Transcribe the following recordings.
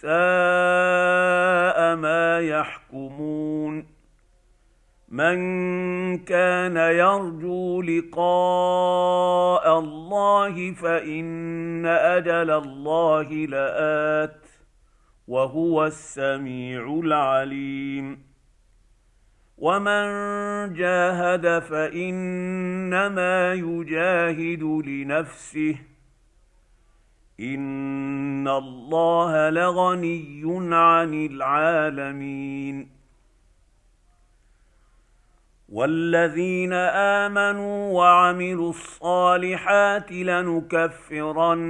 ساء ما يحكمون من كان يرجو لقاء الله فإن أجل الله لآت وهو السميع العليم ومن جاهد فإنما يجاهد لنفسه ان الله لغني عن العالمين والذين امنوا وعملوا الصالحات لنكفرن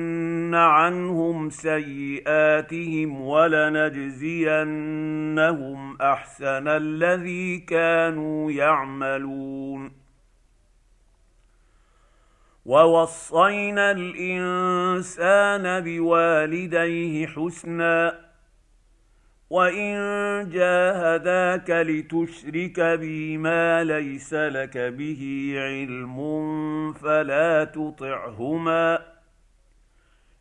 عنهم سيئاتهم ولنجزينهم احسن الذي كانوا يعملون ووصينا الانسان بوالديه حسنا وان جاهداك لتشرك بي ما ليس لك به علم فلا تطعهما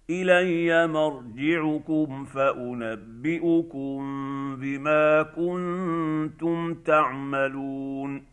الي مرجعكم فانبئكم بما كنتم تعملون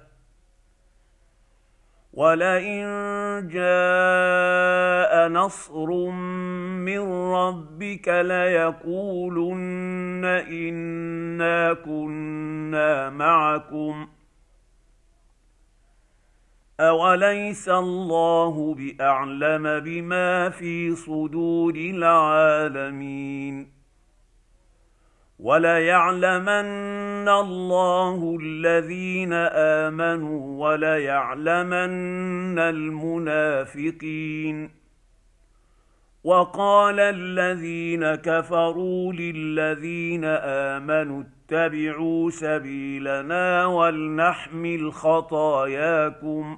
ولئن جاء نصر من ربك ليقولن انا كنا معكم اوليس الله باعلم بما في صدور العالمين وليعلمن الله الذين آمنوا وليعلمن المنافقين. وقال الذين كفروا للذين آمنوا اتبعوا سبيلنا ولنحمل خطاياكم.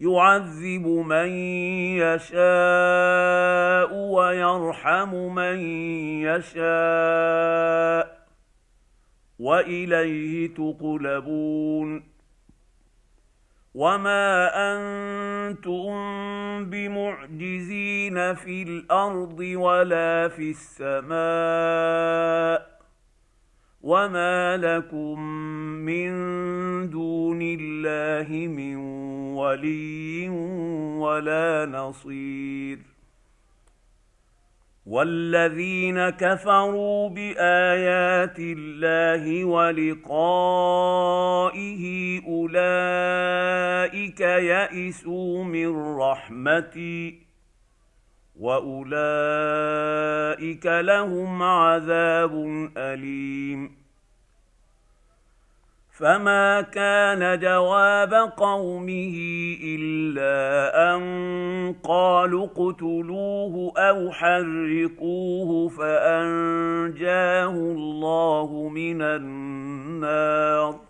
يعذب من يشاء ويرحم من يشاء وإليه تقلبون وما أنتم بمعجزين في الأرض ولا في السماء وما لكم من دون الله من ولي ولا نصير والذين كفروا بايات الله ولقائه اولئك يئسوا من رحمتي واولئك لهم عذاب اليم فما كان جواب قومه الا ان قالوا اقتلوه أو حرقوه فانجاه الله من النار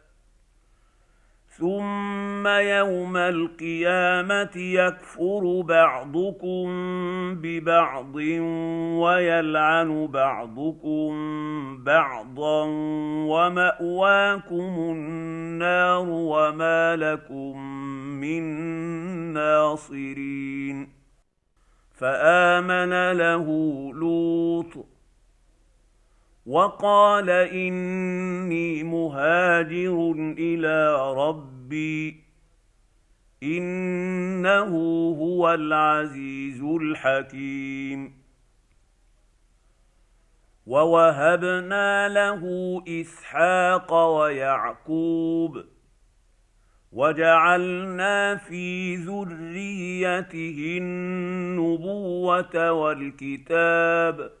ثم يوم القيامه يكفر بعضكم ببعض ويلعن بعضكم بعضا وماواكم النار وما لكم من ناصرين فامن له لوط وقال إني مهاجر إلى ربي إنه هو العزيز الحكيم. ووهبنا له إسحاق ويعقوب وجعلنا في ذريته النبوة والكتاب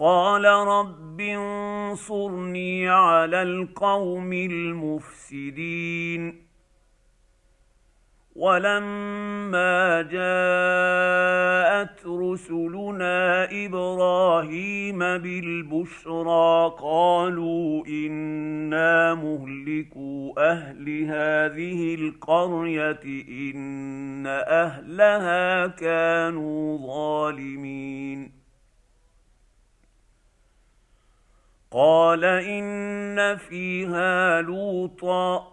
قال رب انصرني على القوم المفسدين. ولما جاءت رسلنا إبراهيم بالبشرى قالوا إنا مهلكوا أهل هذه القرية إن أهلها كانوا ظالمين. قال إن فيها لوطا.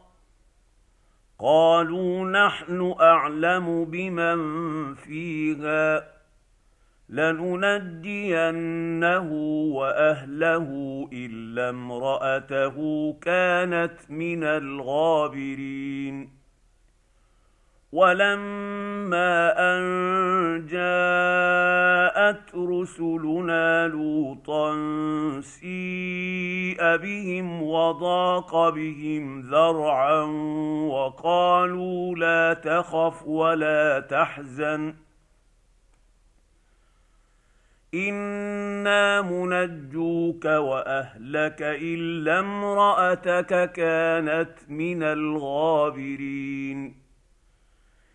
قالوا نحن أعلم بمن فيها. لننجينه وأهله إلا امرأته كانت من الغابرين. ولما أن جاءت رسلنا لوطا سيء بهم وضاق بهم ذرعا وقالوا لا تخف ولا تحزن. أنا منجوك واهلك الا امراتك كانت من الغابرين.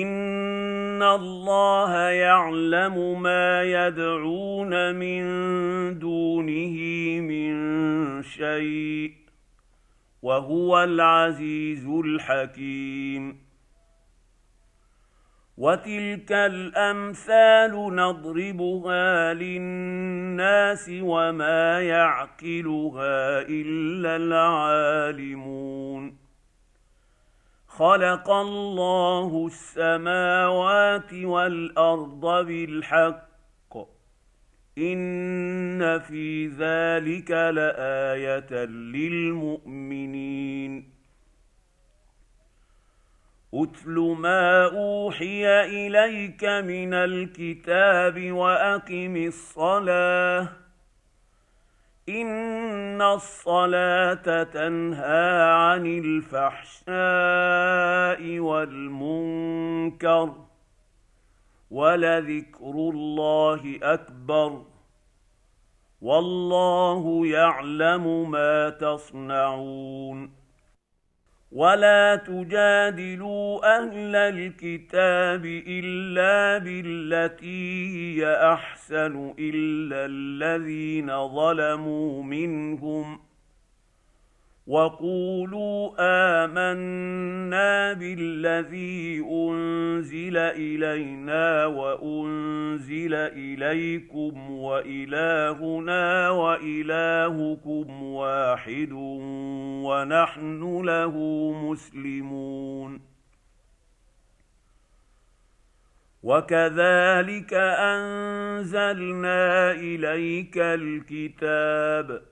ان الله يعلم ما يدعون من دونه من شيء وهو العزيز الحكيم وتلك الامثال نضربها للناس وما يعقلها الا العالمون خلق الله السماوات والأرض بالحق. إن في ذلك لآية للمؤمنين. أتل ما أوحي إليك من الكتاب وأقم الصلاة. ان الصلاه تنهى عن الفحشاء والمنكر ولذكر الله اكبر والله يعلم ما تصنعون ولا تجادلوا أهل الكتاب الا بالتي هي احسن الا الذين ظلموا منهم وقولوا آمنا بالذي أنزل إلينا وأنزل إليكم وإلهنا وإلهكم واحد ونحن له مسلمون وكذلك أنزلنا إليك الكتاب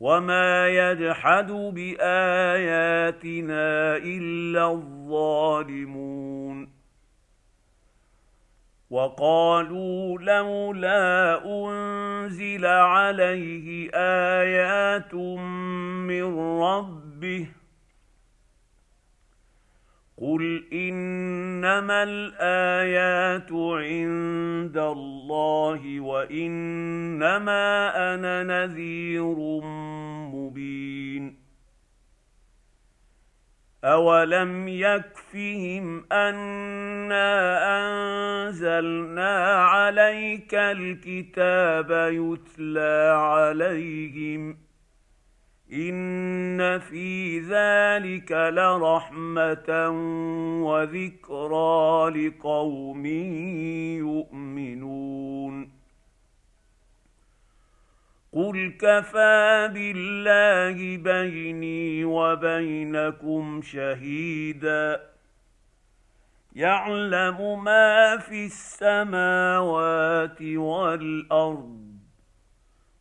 وما يجحد باياتنا الا الظالمون وقالوا لولا انزل عليه ايات من ربه قل انما الايات عند الله وانما أنا نذير مبين اولم يكفهم انا انزلنا عليك الكتاب يتلى عليهم ان في ذلك لرحمه وذكرى لقوم يؤمنون قل كفى بالله بيني وبينكم شهيدا يعلم ما في السماوات والارض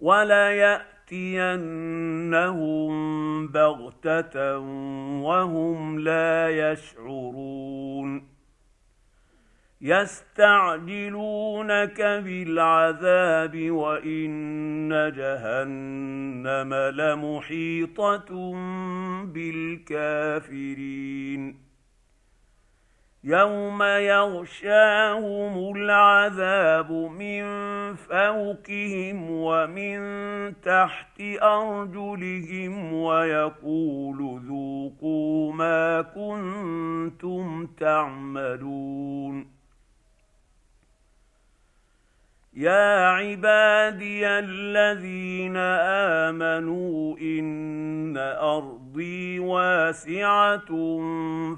وليأتينهم بغتة وهم لا يشعرون. يستعجلونك بالعذاب وإن جهنم لمحيطة بالكافرين. يوم يغشاهم العذاب من فوقهم ومن تحت ارجلهم ويقول ذوقوا ما كنتم تعملون يا عبادي الذين امنوا ان ارضي واسعه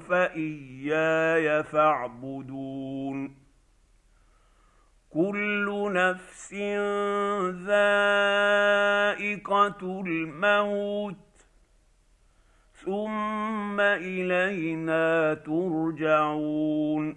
فاياي فاعبدون كل نفس ذائقه الموت ثم الينا ترجعون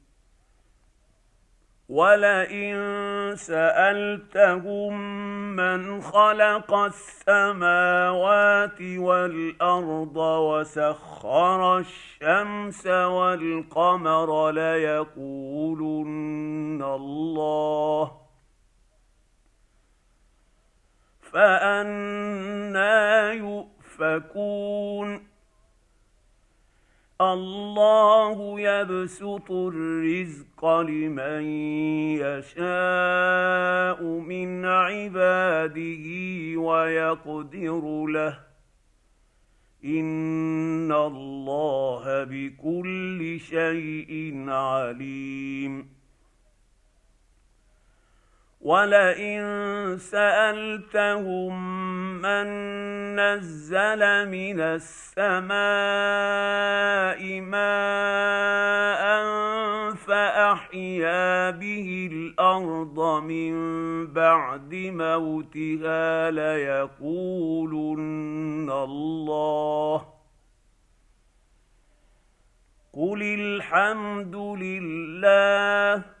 ولئن سالتهم من خلق السماوات والارض وسخر الشمس والقمر ليقولن الله فانا يؤفكون الله يبسط الرزق لمن يشاء من عباده ويقدر له. إن الله بكل شيء عليم. ولئن سالتهم من نزل من السماء ماء فاحيا به الأرض من بعد موتها ليقولن الله قل الحمد لله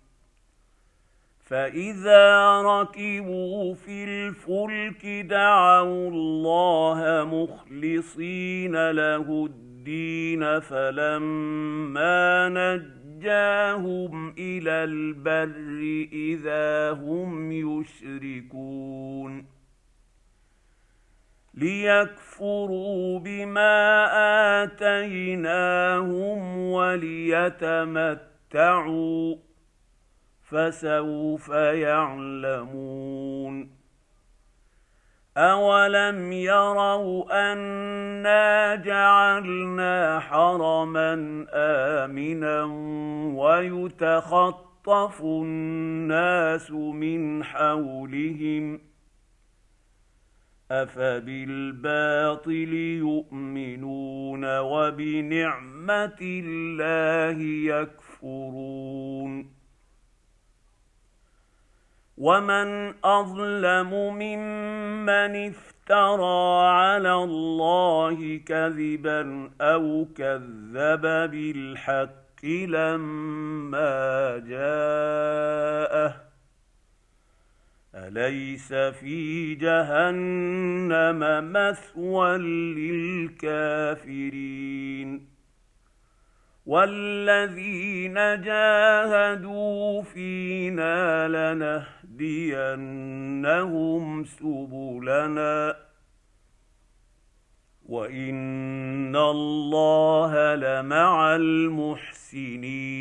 فاذا ركبوا في الفلك دعوا الله مخلصين له الدين فلما نجاهم إلى البر اذا هم يشركون ليكفروا بما اتيناهم وليتمتعوا فسوف يعلمون اولم يروا انا جعلنا حرما امنا ويتخطف الناس من حولهم افبالباطل يؤمنون وبنعمه الله يكفرون ومن اظلم ممن افترى على الله كذبا أو كذب بالحق لما جاءه اليس في جهنم مثوى للكافرين والذين جاهدوا فينا لنهدينهم سبلنا. وإن الله لمع المحسنين.